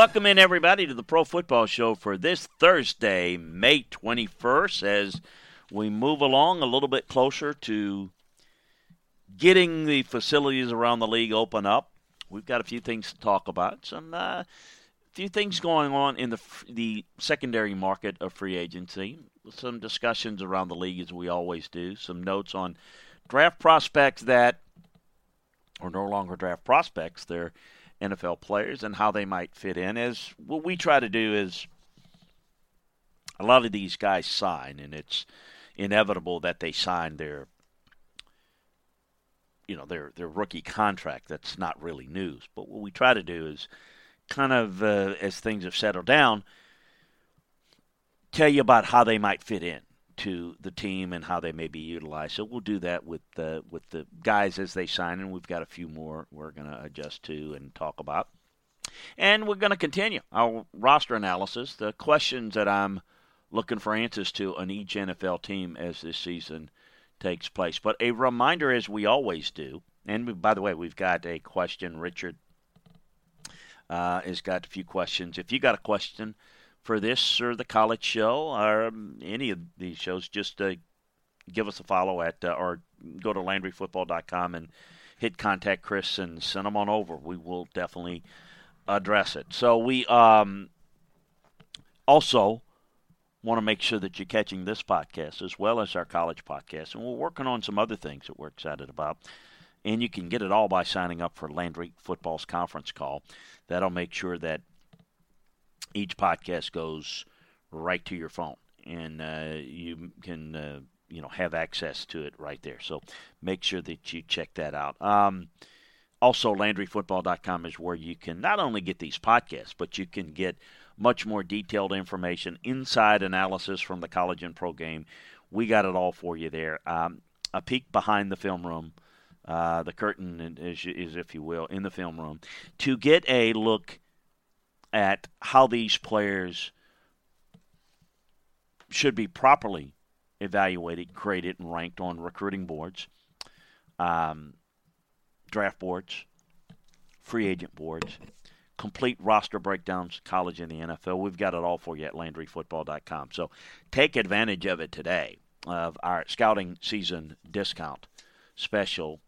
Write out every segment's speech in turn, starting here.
Welcome in, everybody, to the Pro Football Show for this Thursday, May 21st, as we move along a little bit closer to getting the facilities around the league open up. We've got a few things to talk about. Some uh, few things going on in the the secondary market of free agency. Some discussions around the league, as we always do. Some notes on draft prospects that are no longer draft prospects. They're NFL players and how they might fit in. As what we try to do is a lot of these guys sign, and it's inevitable that they sign their you know their their rookie contract. That's not really news, but what we try to do is kind of uh, as things have settled down, tell you about how they might fit in to the team and how they may be utilized. So we'll do that with the with the guys as they sign, and we've got a few more we're going to adjust to and talk about. And we're going to continue our roster analysis, the questions that I'm looking for answers to on each NFL team as this season takes place. But a reminder, as we always do, and by the way, we've got a question. Richard uh, has got a few questions. If you got a question, for this or the college show or um, any of these shows, just uh, give us a follow at uh, or go to LandryFootball.com and hit contact Chris and send them on over. We will definitely address it. So we um, also want to make sure that you're catching this podcast as well as our college podcast, and we're working on some other things that we're excited about. And you can get it all by signing up for Landry Football's conference call. That'll make sure that each podcast goes right to your phone, and uh, you can uh, you know have access to it right there. So make sure that you check that out. Um, also, LandryFootball.com is where you can not only get these podcasts, but you can get much more detailed information, inside analysis from the college and pro game. We got it all for you there. Um, a peek behind the film room, uh, the curtain is, is, if you will, in the film room, to get a look at how these players should be properly evaluated, graded, and ranked on recruiting boards, um, draft boards, free agent boards, complete roster breakdowns, college and the NFL. We've got it all for you at LandryFootball.com. So take advantage of it today of our scouting season discount special,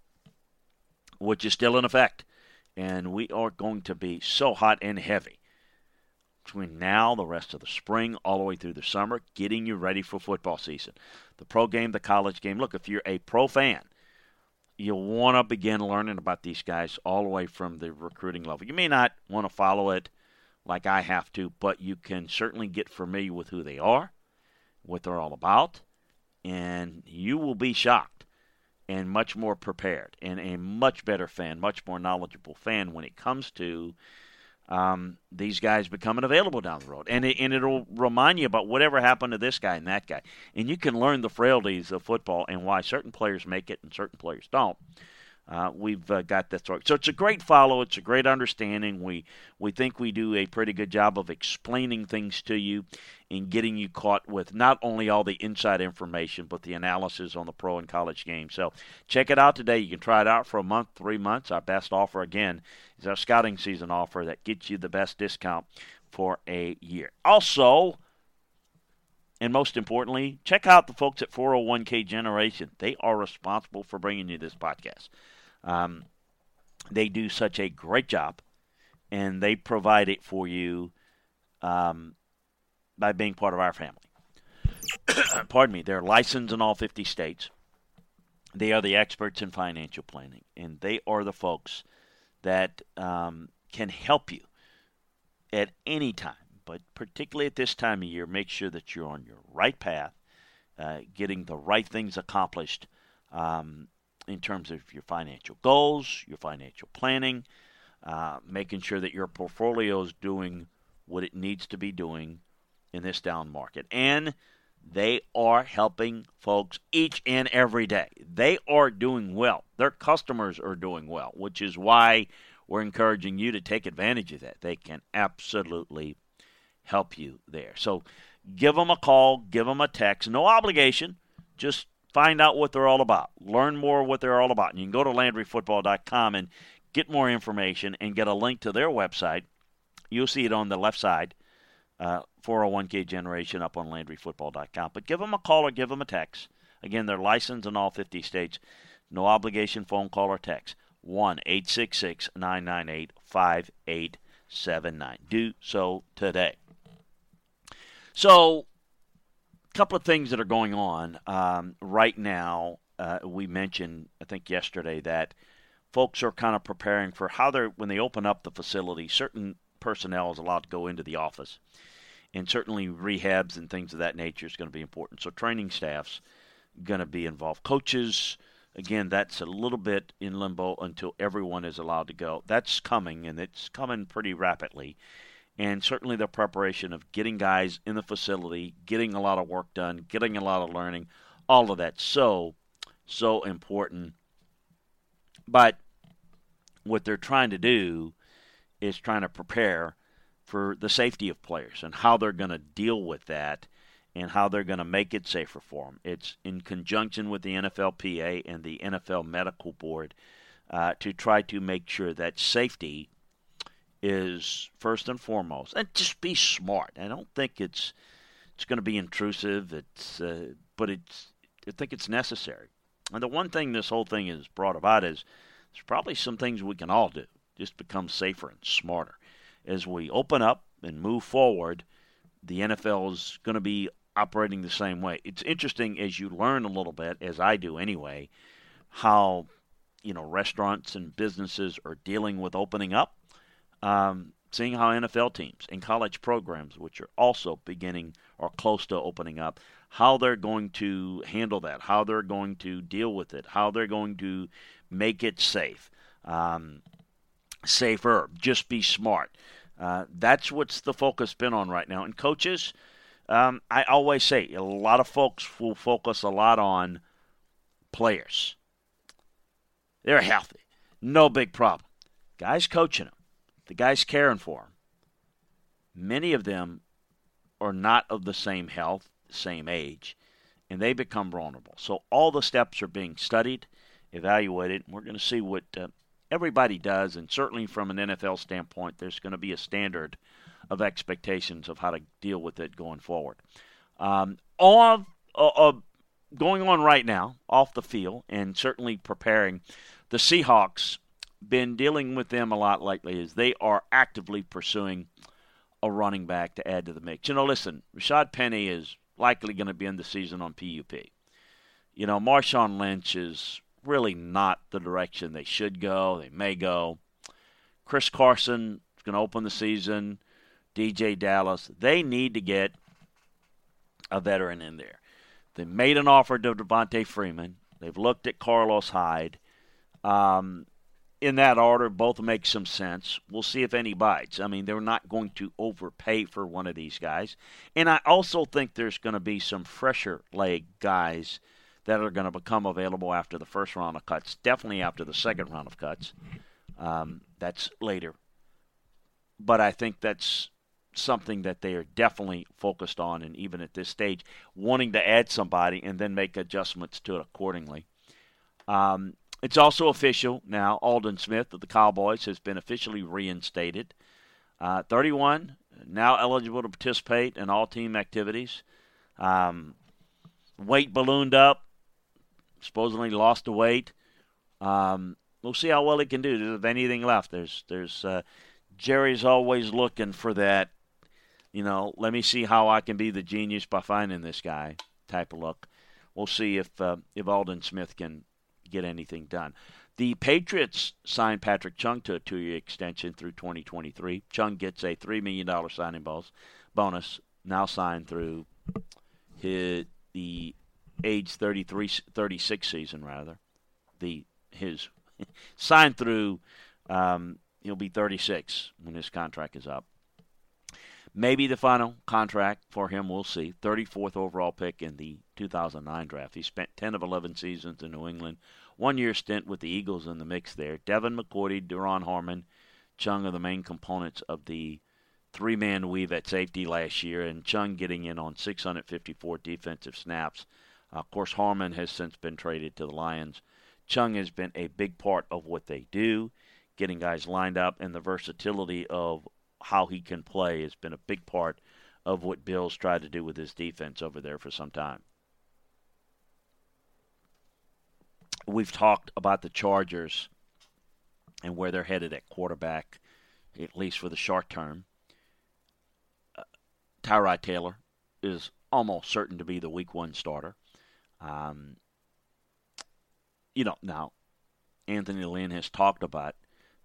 which is still in effect. And we are going to be so hot and heavy between now, the rest of the spring, all the way through the summer, getting you ready for football season. The pro game, the college game. Look, if you're a pro fan, you'll want to begin learning about these guys all the way from the recruiting level. You may not want to follow it like I have to, but you can certainly get familiar with who they are, what they're all about, and you will be shocked and much more prepared and a much better fan, much more knowledgeable fan when it comes to um, these guys becoming available down the road. And, it, and it'll remind you about whatever happened to this guy and that guy. And you can learn the frailties of football and why certain players make it and certain players don't Uh, we've uh, got that story. So it's a great follow. It's a great understanding. We we think we do a pretty good job of explaining things to you and getting you caught with not only all the inside information but the analysis on the pro and college game. So check it out today. You can try it out for a month, three months. Our best offer again is our scouting season offer that gets you the best discount for a year. Also. And most importantly, check out the folks at 401k Generation. They are responsible for bringing you this podcast. Um, they do such a great job, and they provide it for you um, by being part of our family. Pardon me. They're licensed in all 50 states. They are the experts in financial planning, and they are the folks that um, can help you at any time but particularly at this time of year, make sure that you're on your right path, uh, getting the right things accomplished um, in terms of your financial goals, your financial planning, uh, making sure that your portfolio is doing what it needs to be doing in this down market. And they are helping folks each and every day. They are doing well. Their customers are doing well, which is why we're encouraging you to take advantage of that. They can absolutely help you there. So give them a call, give them a text. No obligation. Just find out what they're all about. Learn more what they're all about. And you can go to LandryFootball.com and get more information and get a link to their website. You'll see it on the left side, uh, 401k Generation up on LandryFootball.com. But give them a call or give them a text. Again, they're licensed in all 50 states. No obligation phone call or text. 1 866 998 5879. Do so today. So, a couple of things that are going on um, right now. Uh, we mentioned, I think, yesterday that folks are kind of preparing for how they're when they open up the facility. Certain personnel is allowed to go into the office, and certainly rehabs and things of that nature is going to be important. So, training staffs going to be involved. Coaches, again, that's a little bit in limbo until everyone is allowed to go. That's coming, and it's coming pretty rapidly and certainly the preparation of getting guys in the facility, getting a lot of work done, getting a lot of learning, all of that so so important. But what they're trying to do is trying to prepare for the safety of players and how they're going to deal with that and how they're going to make it safer for them. It's in conjunction with the NFLPA and the NFL Medical Board uh, to try to make sure that safety is first and foremost, and just be smart. I don't think it's it's going to be intrusive. It's uh, but it's I think it's necessary. And the one thing this whole thing has brought about is there's probably some things we can all do just become safer and smarter as we open up and move forward. The NFL is going to be operating the same way. It's interesting as you learn a little bit, as I do anyway, how you know restaurants and businesses are dealing with opening up um, seeing how NFL teams and college programs, which are also beginning or close to opening up, how they're going to handle that, how they're going to deal with it, how they're going to make it safe, um, safer. Just be smart. Uh, that's what's the focus been on right now. And coaches, um, I always say a lot of folks will focus a lot on players. They're healthy, no big problem. Guys coaching them the guy's caring for them. Many of them are not of the same health, same age, and they become vulnerable. So all the steps are being studied, evaluated, and we're going to see what uh, everybody does. And certainly from an NFL standpoint, there's going to be a standard of expectations of how to deal with it going forward. Um, all uh, uh, going on right now off the field, and certainly preparing the Seahawks been dealing with them a lot lately is they are actively pursuing a running back to add to the mix. You know, listen, Rashad Penny is likely going to be in the season on PUP. You know, Marshawn Lynch is really not the direction they should go. They may go. Chris Carson is going to open the season. DeeJay Dallas. They need to get a veteran in there. They made an offer to Devonta Freeman. They've looked at Carlos Hyde. Um, in that order, both make some sense. We'll see if any bites. I mean, they're not going to overpay for one of these guys. And I also think there's going to be some fresher leg guys that are going to become available after the first round of cuts, definitely after the second round of cuts. Um, that's later. But I think that's something that they are definitely focused on, and even at this stage, wanting to add somebody and then make adjustments to it accordingly. Um, it's also official now. Aldon Smith of the Cowboys has been officially reinstated. Uh, 31, now eligible to participate in all team activities. Um, weight ballooned up, supposedly lost the weight. Um, we'll see how well he can do. If anything left, there's there's uh, Jerry's always looking for that. You know, let me see how I can be the genius by finding this guy type of look. We'll see if uh, if Aldon Smith can get anything done. The Patriots signed Patrick Chung to a two-year extension through 2023. Chung gets a three million dollar signing bonus. Now signed through his the age 33, 36 season rather. The his signed through. Um, he'll be 36 when his contract is up. Maybe the final contract for him, we'll see. 34th overall pick in the 2009 draft. He spent 10 of 11 seasons in New England, one year stint with the Eagles in the mix there. Devin McCourty, Duron Harmon, Chung are the main components of the three man weave at safety last year, and Chung getting in on 654 defensive snaps. Uh, of course, Harmon has since been traded to the Lions. Chung has been a big part of what they do, getting guys lined up, and the versatility of how he can play has been a big part of what Bill's tried to do with his defense over there for some time. We've talked about the Chargers and where they're headed at quarterback, at least for the short term. Uh, Tyrod Taylor is almost certain to be the week one starter. Um, you know, now, Anthony Lynn has talked about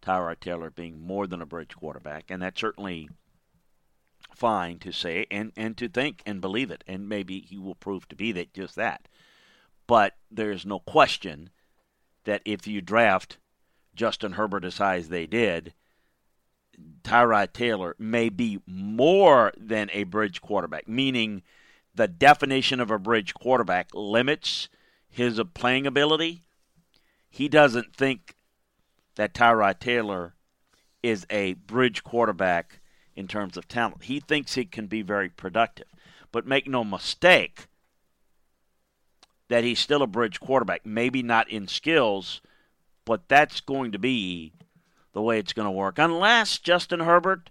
Tyrod Taylor being more than a bridge quarterback, and that's certainly fine to say and, and to think and believe it, and maybe he will prove to be that just that. But there's no question that if you draft Justin Herbert as high as they did, Tyrod Taylor may be more than a bridge quarterback, meaning the definition of a bridge quarterback limits his playing ability. He doesn't think that Tyrod Taylor is a bridge quarterback in terms of talent. He thinks he can be very productive. But make no mistake that he's still a bridge quarterback. Maybe not in skills, but that's going to be the way it's going to work. Unless Justin Herbert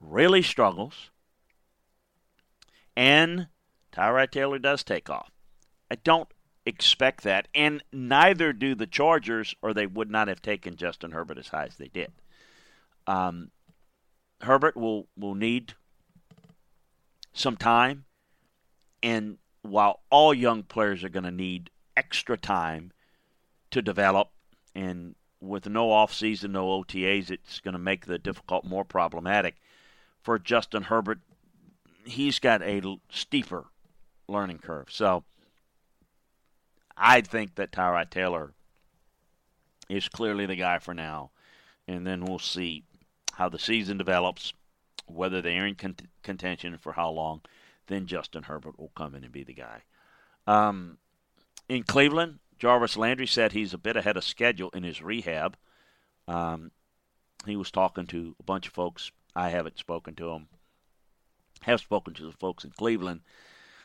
really struggles and Tyrod Taylor does take off. I don't expect that, and neither do the Chargers, or they would not have taken Justin Herbert as high as they did. Um, Herbert will will need some time, and while all young players are going to need extra time to develop, and with no off season, no OTAs, it's going to make the difficult more problematic for Justin Herbert. He's got a steeper learning curve, so I think that Tyrod Taylor is clearly the guy for now, and then we'll see how the season develops, whether they're in cont- contention for how long. Then Justin Herbert will come in and be the guy. Um, in Cleveland, Jarvis Landry said he's a bit ahead of schedule in his rehab. Um, he was talking to a bunch of folks. I haven't spoken to him. Have spoken to the folks in Cleveland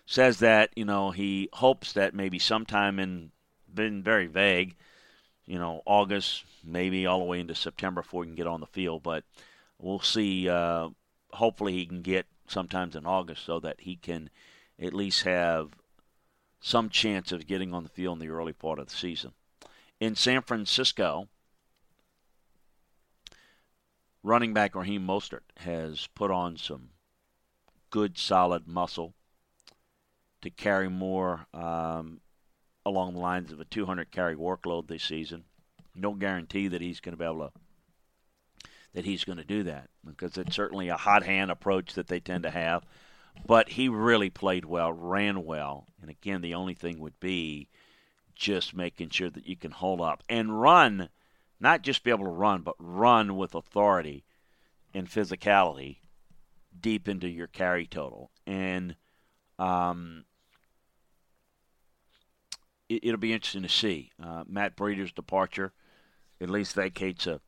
says that you know he hopes that maybe sometime in been very vague, you know August, maybe all the way into September before he can get on the field. But we'll see. Uh, hopefully, he can get sometimes in August so that he can at least have some chance of getting on the field in the early part of the season. In San Francisco, running back Raheem Mostert has put on some good, solid muscle to carry more um, along the lines of a 200 carry workload this season. No guarantee that he's going to be able to that he's going to do that because it's certainly a hot hand approach that they tend to have. But he really played well, ran well, and again, the only thing would be just making sure that you can hold up and run, not just be able to run, but run with authority and physicality deep into your carry total. And um, it, will be interesting to see. Uh, Matt Breida's departure at least vacates a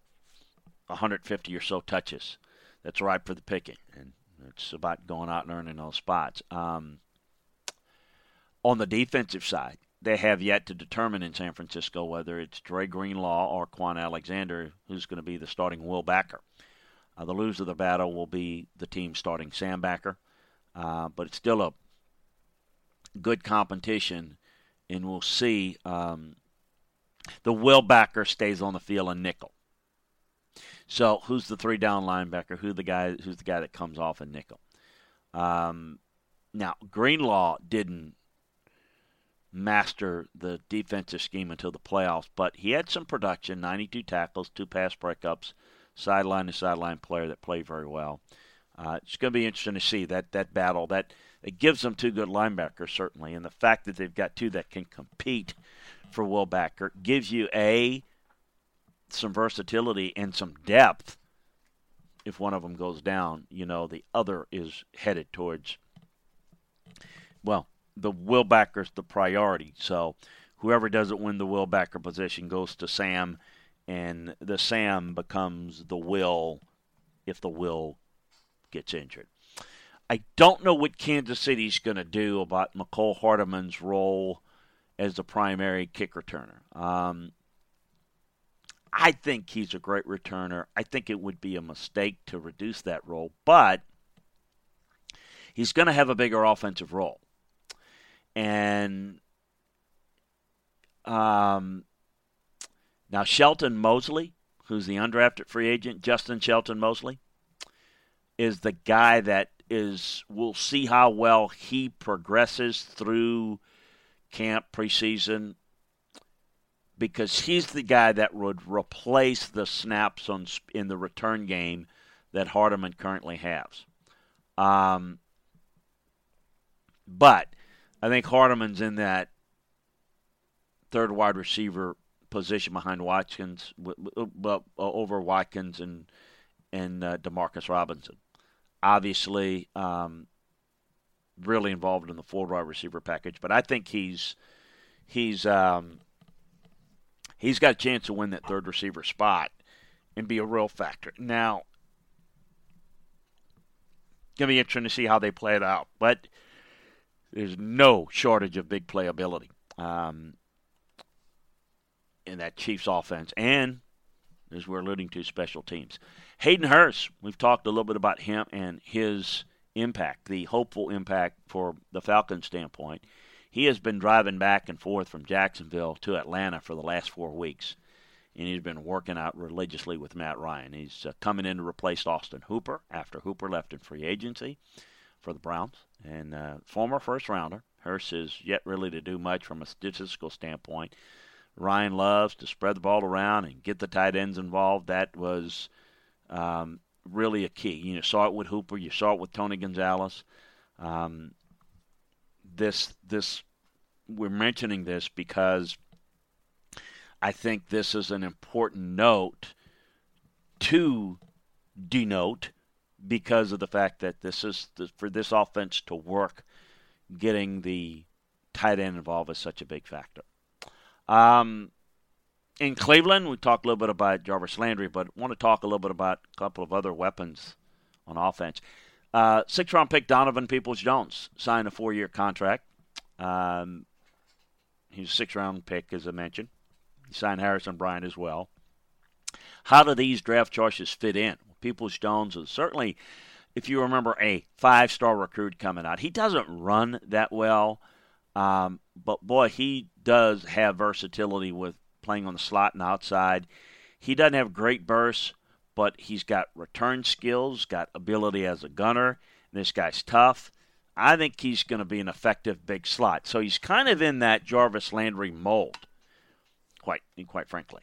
150 or so touches. That's ripe for the picking, and it's about going out and earning those spots. Um, on the defensive side, they have yet to determine in San Francisco whether it's Dre Greenlaw or Kwon Alexander who's going to be the starting Will Backer. Uh, the loser of the battle will be the team starting Sam Backer, uh, but it's still a good competition, and we'll see. Um, the Will Backer stays on the field in nickel. So who's the three down linebacker? Who the guy? Who's the guy that comes off a nickel? Um, now Greenlaw didn't master the defensive scheme until the playoffs, but he had some production 92 tackles, two pass breakups, sideline to sideline player that played very well. Uh, it's going to be interesting to see that, that battle. That It gives them two good linebackers, certainly, and the fact that they've got two that can compete for Will Backer gives you a some versatility and some depth. If one of them goes down, you know the other is headed towards well, the will backer's the priority. So whoever doesn't win the will backer position goes to Sam, and the Sam becomes the will if the will gets injured. I don't know what Kansas City's going to do about Mecole Hardman's role as the primary kick returner. Um, I think he's a great returner. I think it would be a mistake to reduce that role, but he's going to have a bigger offensive role and um, now Shelton Mosley, who's the undrafted free agent, Justin Shelton Mosley, is the guy that is. We'll see how well he progresses through camp preseason because he's the guy that would replace the snaps on in the return game that Hardman currently has. Um, but I think Hardman's in that third wide receiver position behind Watkins, well, over Watkins and and uh, Demarcus Robinson. Obviously, um, really involved in the four wide receiver package, but I think he's he's um, he's got a chance to win that third receiver spot and be a real factor. Now, gonna be interesting to see how they play it out, but there's no shortage of big playability um, in that Chiefs offense. And, as we're alluding to, special teams. Hayden Hurst, we've talked a little bit about him and his impact, the hopeful impact for the Falcons standpoint. He has been driving back and forth from Jacksonville to Atlanta for the last four weeks, and he's been working out religiously with Matt Ryan. He's uh, coming in to replace Austin Hooper after Hooper left in free agency for the Browns and uh, former first rounder. Hurst is yet really to do much from a statistical standpoint. Ryan loves to spread the ball around and get the tight ends involved. That was um, really a key. You saw it with Hooper. You saw it with Tony Gonzalez. Um, this this we're mentioning this because I think this is an important note to denote because of the fact that this is for this offense to work, getting the tight end involved is such a big factor. Um, in Cleveland, we talked a little bit about Jarvis Landry, but want to talk a little bit about a couple of other weapons on offense. Uh, six round pick Donovan Peoples Jones signed a four year contract. Um, he's a six round pick, as I mentioned. He signed Harrison Bryant as well. How do these draft choices fit in? Peoples Jones is certainly, if you remember, a five star recruit coming out. He doesn't run that well, um, but boy, he does have versatility with playing on the slot and outside. He doesn't have great bursts, but he's got return skills, got ability as a gunner. This guy's tough. I think he's going to be an effective big slot. So he's kind of in that Jarvis Landry mold, quite quite frankly.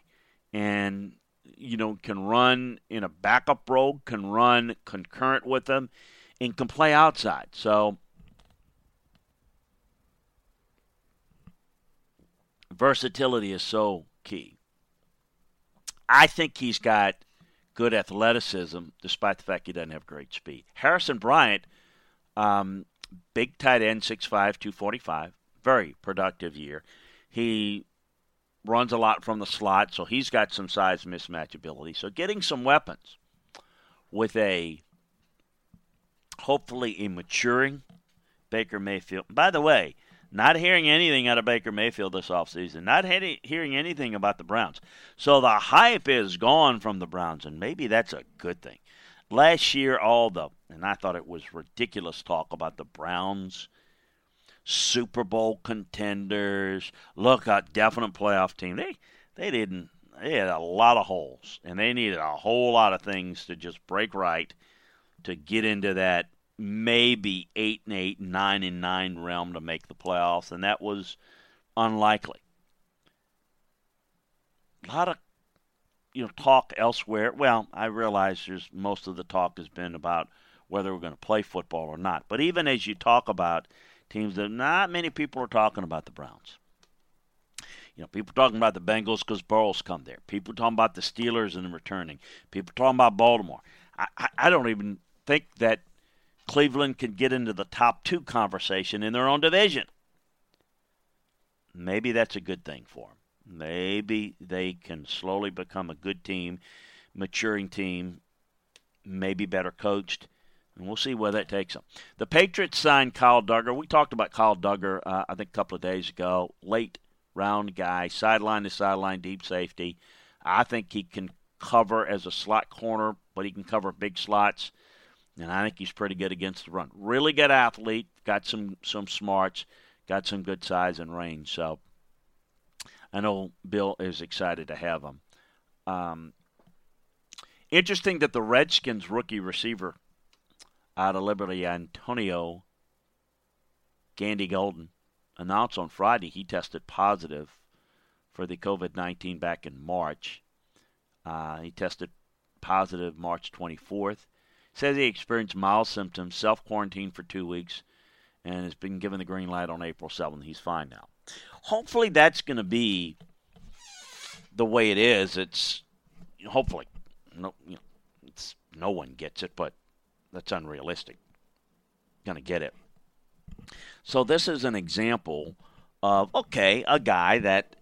And you know, can run in a backup role, can run concurrent with them, and can play outside. So versatility is so key. I think he's got good athleticism, despite the fact he doesn't have great speed. Harrison Bryant, um, big tight end, 6'5", 245, very productive year. He runs a lot from the slot, so he's got some size mismatch ability. So getting some weapons with a hopefully a maturing Baker Mayfield. By the way, not hearing anything out of Baker Mayfield this offseason, not hearing anything about the Browns. So the hype is gone from the Browns, and maybe that's a good thing. Last year, all the, and I thought it was ridiculous talk about the Browns. Super Bowl contenders. Look, a definite playoff team. They they didn't. They had a lot of holes, and they needed a whole lot of things to just break right to get into that maybe eight and eight, nine and nine realm to make the playoffs, and that was unlikely. A lot of you know talk elsewhere. Well, I realize there's most of the talk has been about whether we're going to play football or not. But even as you talk about teams that not many people are talking about the Browns. You know, people talking about the Bengals because Burrow's come there. People talking about the Steelers and returning. People talking about Baltimore. I, I, I don't even think that Cleveland can get into the top two conversation in their own division. Maybe that's a good thing for them. Maybe they can slowly become a good team, maturing team, maybe better coached, and we'll see where that takes them. The Patriots signed Kyle Dugger. We talked about Kyle Dugger, uh, I think, a couple of days ago. Late round guy, sideline to sideline, deep safety. I think he can cover as a slot corner, but he can cover big slots and I think he's pretty good against the run. Really good athlete, got some some smarts, got some good size and range. So I know Bill is excited to have him. Um, interesting that the Redskins rookie receiver out of Liberty, Antonio Gandy Golden, announced on Friday he tested positive for the COVID 19 back in March. Uh, he tested positive March 24th. Says he experienced mild symptoms, self quarantined for two weeks, and has been given the green light on April 7th. He's fine now. Hopefully, that's going to be the way it is. It's hopefully no, you know, it's no one gets it, but that's unrealistic. Going to get it. So this is an example of okay, a guy that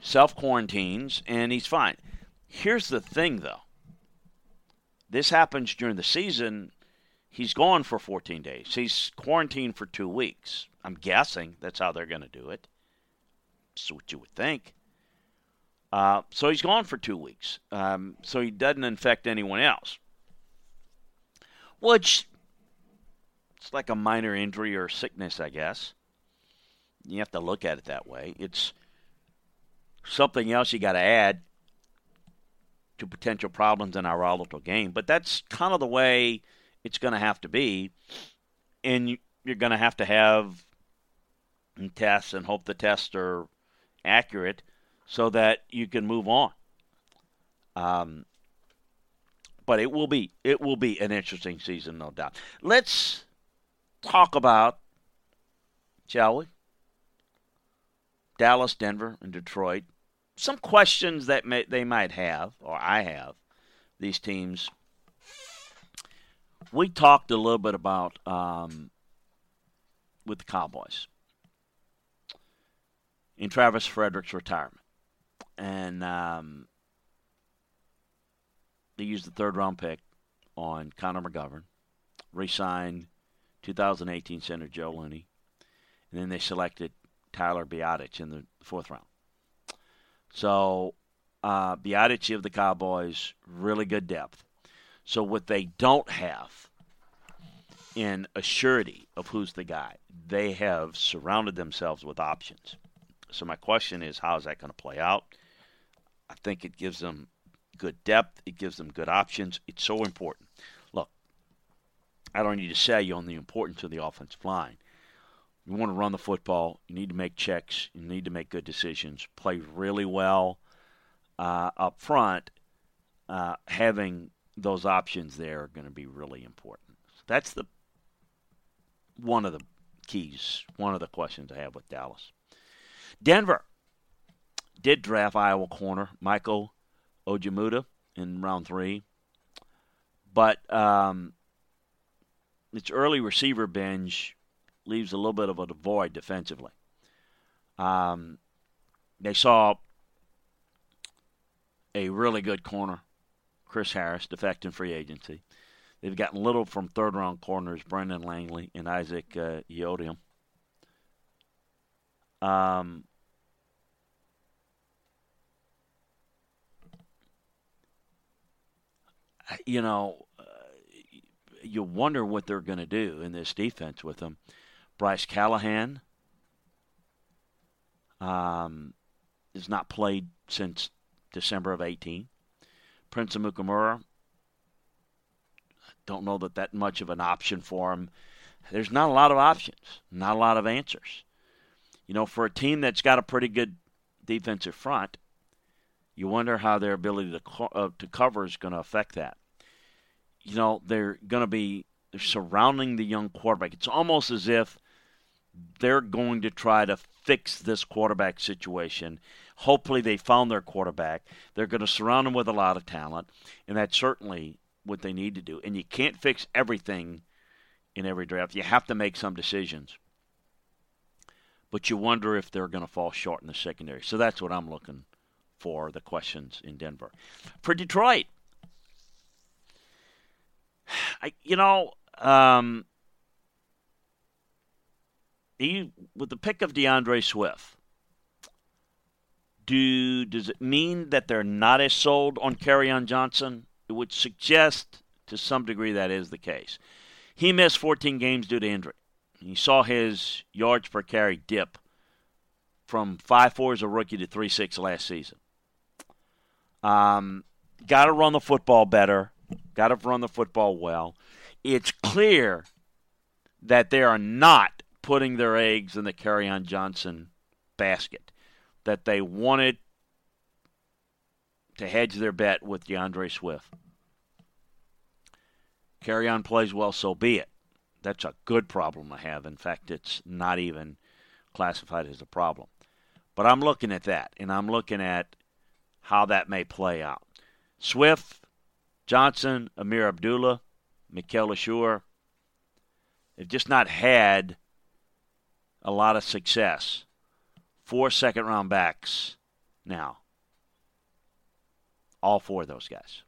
self quarantines and he's fine. Here's the thing, though. This happens during the season. He's gone for 14 days. He's quarantined for two weeks. I'm guessing that's how they're going to do it. That's what you would think. Uh, so he's gone for two weeks. Um, so he doesn't infect anyone else. Which it's like a minor injury or sickness, I guess. You have to look at it that way. It's something else you got to add to potential problems in our volatile game. But that's kind of the way it's going to have to be. And you're going to have to have tests and hope the tests are accurate so that you can move on. Um, but it will be it will be an interesting season, no doubt. Let's talk about, shall we? Dallas, Denver, and Detroit some questions that may, they might have, or I have, these teams. We talked a little bit about um, with the Cowboys in Travis Frederick's retirement, and um, they used the third round pick on Connor McGovern, re-signed 2018 center Joe Looney, and then they selected Tyler Biadasz in the fourth round. So, uh, Biadasz of the Cowboys, really good depth. So, what they don't have in a surety of who's the guy, they have surrounded themselves with options. So, my question is, how is that going to play out? I think it gives them good depth, it gives them good options. It's so important. Look, I don't need to sell you on the importance of the offensive line. You want to run the football. You need to make checks. You need to make good decisions. Play really well uh, up front. Uh, having those options there are going to be really important. So that's the one of the keys. One of the questions I have with Dallas. Denver did draft Iowa corner Michael Ojemudia in round three, but um, its early receiver binge leaves a little bit of a void defensively. Um, they saw a really good corner, Chris Harris, defecting free agency. They've gotten little from third round corners, Brendan Langley and Isaac uh. Um, you know, uh, you wonder what they're going to do in this defense with them. Bryce Callahan um, has not played since December of 18. Prince Amukamara, don't know that that much of an option for him. There's not a lot of options, not a lot of answers. You know, for a team that's got a pretty good defensive front, you wonder how their ability to co- uh, to cover is going to affect that. You know, they're going to be surrounding the young quarterback. It's almost as if they're going to try to fix this quarterback situation. Hopefully, they found their quarterback. They're going to surround him with a lot of talent, and that's certainly what they need to do. And you can't fix everything in every draft. You have to make some decisions. But you wonder if they're going to fall short in the secondary. So that's what I'm looking for the questions in Denver. For Detroit, I, you know, um, he, with the pick of D'Andre Swift, do does it mean that they're not as sold on Kerryon Johnson? It would suggest to some degree that is the case. He missed 14 games due to injury. You saw his yards per carry dip from 5'4 as a rookie to 3'6 last season. Um, got to run the football better. Got to run the football well. It's clear that they are not putting their eggs in the Kerryon Johnson basket. That they wanted to hedge their bet with D'Andre Swift. Kerryon plays well, so be it. That's a good problem to have. In fact, it's not even classified as a problem. But I'm looking at that, and I'm looking at how that may play out. Swift, Johnson, Ameer Abdullah, Mikel Leshoure, they've just not had a lot of success. Four second round backs now. All four of those guys.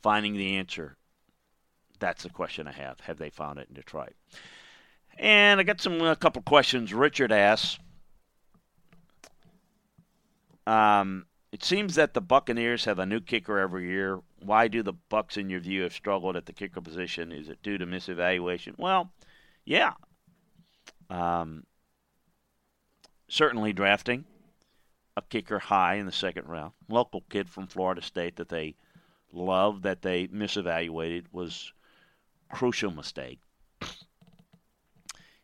Finding the answer. That's the question I have. Have they found it in Detroit? And I got some a couple questions. Richard asks. Um, it seems that the Buccaneers have a new kicker every year. Why do the Bucks, in your view, have struggled at the kicker position? Is it due to misevaluation? Well, yeah. Um, certainly drafting a kicker high in the second round. Local kid from Florida State that they love that they misevaluated was crucial mistake.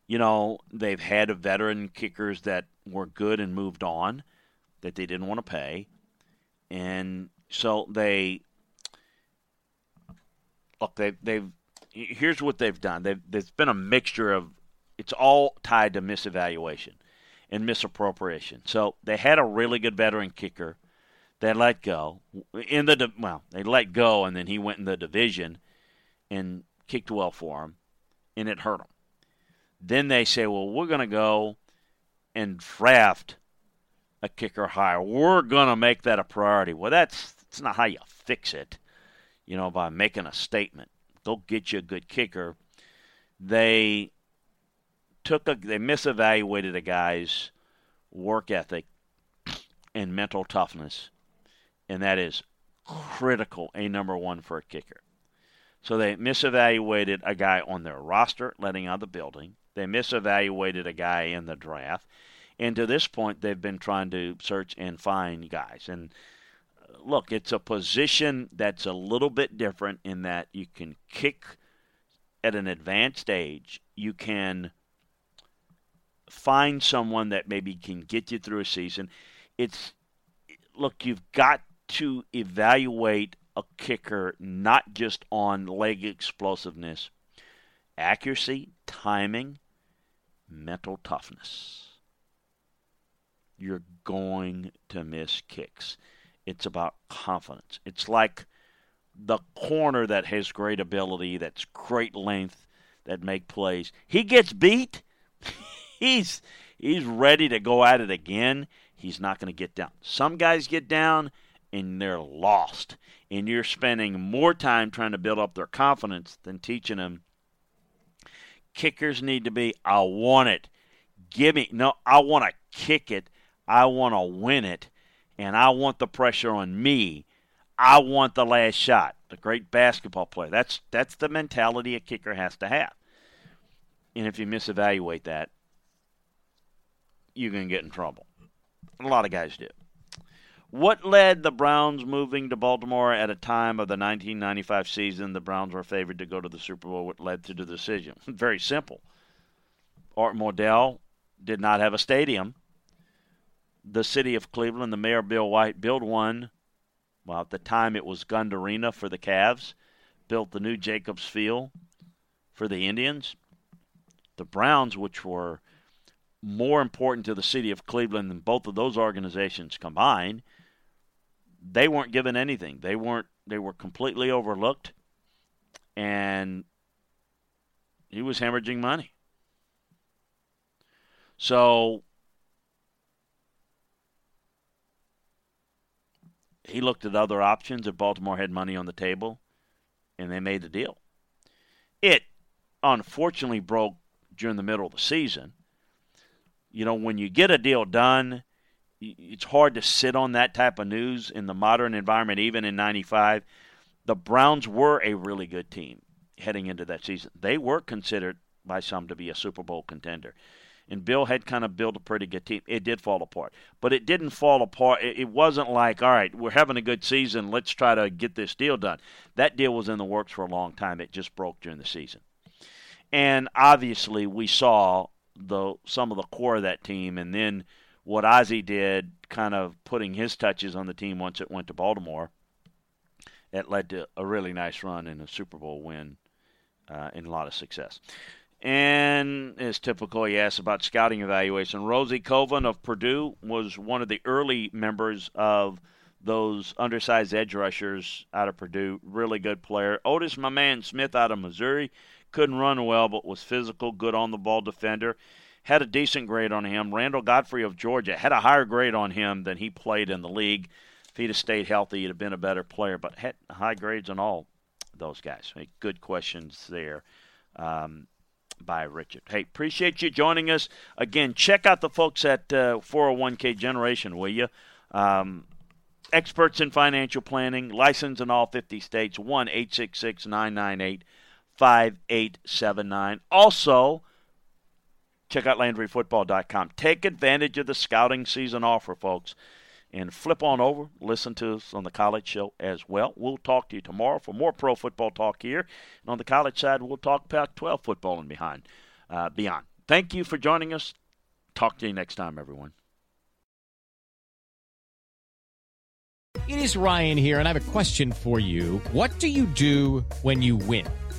You know, they've had veteran kickers that were good and moved on that they didn't want to pay. And so they look they they've here's what they've done. They've there's been a mixture of it's all tied to misevaluation and misappropriation. So they had a really good veteran kicker. They let go in the well, they let go, and then he went in the division and kicked well for him, and it hurt him. Then they say, well, we're going to go and draft a kicker higher. We're going to make that a priority. Well, that's that's not how you fix it, you know, by making a statement. Go get you a good kicker. They took a they misevaluated a guy's work ethic and mental toughness, and that is critical. A number one for a kicker. So they misevaluated a guy on their roster, letting out of the building. They misevaluated a guy in the draft, and to this point, they've been trying to search and find guys. And uh, look, it's a position that's a little bit different in that you can kick at an advanced age. You can find someone that maybe can get you through a season. It's look, you've got to evaluate a kicker not just on leg explosiveness, accuracy, timing, mental toughness. You're going to miss kicks. It's about confidence. It's like the corner that has great ability, that's great length, that make plays. He gets beat. he's he's ready to go at it again. He's not going to get down. Some guys get down and they're lost. And you're spending more time trying to build up their confidence than teaching them. Kickers need to be, I want it. Give me, no, I want to kick it. I want to win it. And I want the pressure on me. I want the last shot. The great basketball player. That's that's the mentality a kicker has to have. And if you misevaluate that, you're going to get in trouble. A lot of guys do. What led the Browns moving to Baltimore at a time of the 1995 season? The Browns were favored to go to the Super Bowl. What led to the decision? Very simple. Art Modell did not have a stadium. The city of Cleveland, the mayor Bill White, built one. Well, at the time it was Gund Arena for the Cavs. Built the new Jacobs Field for the Indians. The Browns, which were more important to the city of Cleveland than both of those organizations combined, they weren't given anything. They weren't they were completely overlooked and he was hemorrhaging money. So he looked at other options if Baltimore had money on the table and they made the deal. It unfortunately broke during the middle of the season. You know, when you get a deal done, it's hard to sit on that type of news in the modern environment, even in 95. The Browns were a really good team heading into that season. They were considered by some to be a Super Bowl contender. And Bill had kind of built a pretty good team. It did fall apart. But it didn't fall apart. It wasn't like, all right, we're having a good season. Let's try to get this deal done. That deal was in the works for a long time. It just broke during the season. And obviously, we saw the some of the core of that team, and then what Ozzie did, kind of putting his touches on the team once it went to Baltimore. It led to a really nice run and a Super Bowl win uh, and a lot of success. And as typical, he asked about scouting evaluation. Rosie Colvin of Purdue was one of the early members of those undersized edge rushers out of Purdue. Really good player. Otis, my man Smith out of Missouri, couldn't run well, but was physical, good on the ball defender. Had a decent grade on him. Randall Godfrey of Georgia had a higher grade on him than he played in the league. If he'd have stayed healthy, he'd have been a better player, but had high grades on all those guys. Good questions there. Um, by Richard. Hey, appreciate you joining us. Again, check out the folks at uh, 401k Generation, will you? Um, experts in financial planning, licensed in all 50 states, 1 866 998 5879. Also, check out LandryFootball.com. Take advantage of the scouting season offer, folks and flip on over, listen to us on the college show as well. We'll talk to you tomorrow for more pro football talk here. And on the college side, we'll talk Pac 12 football and behind, uh, beyond. Thank you for joining us. Talk to you next time, everyone. It is Ryan here, and I have a question for you. What do you do when you win?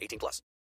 18 plus.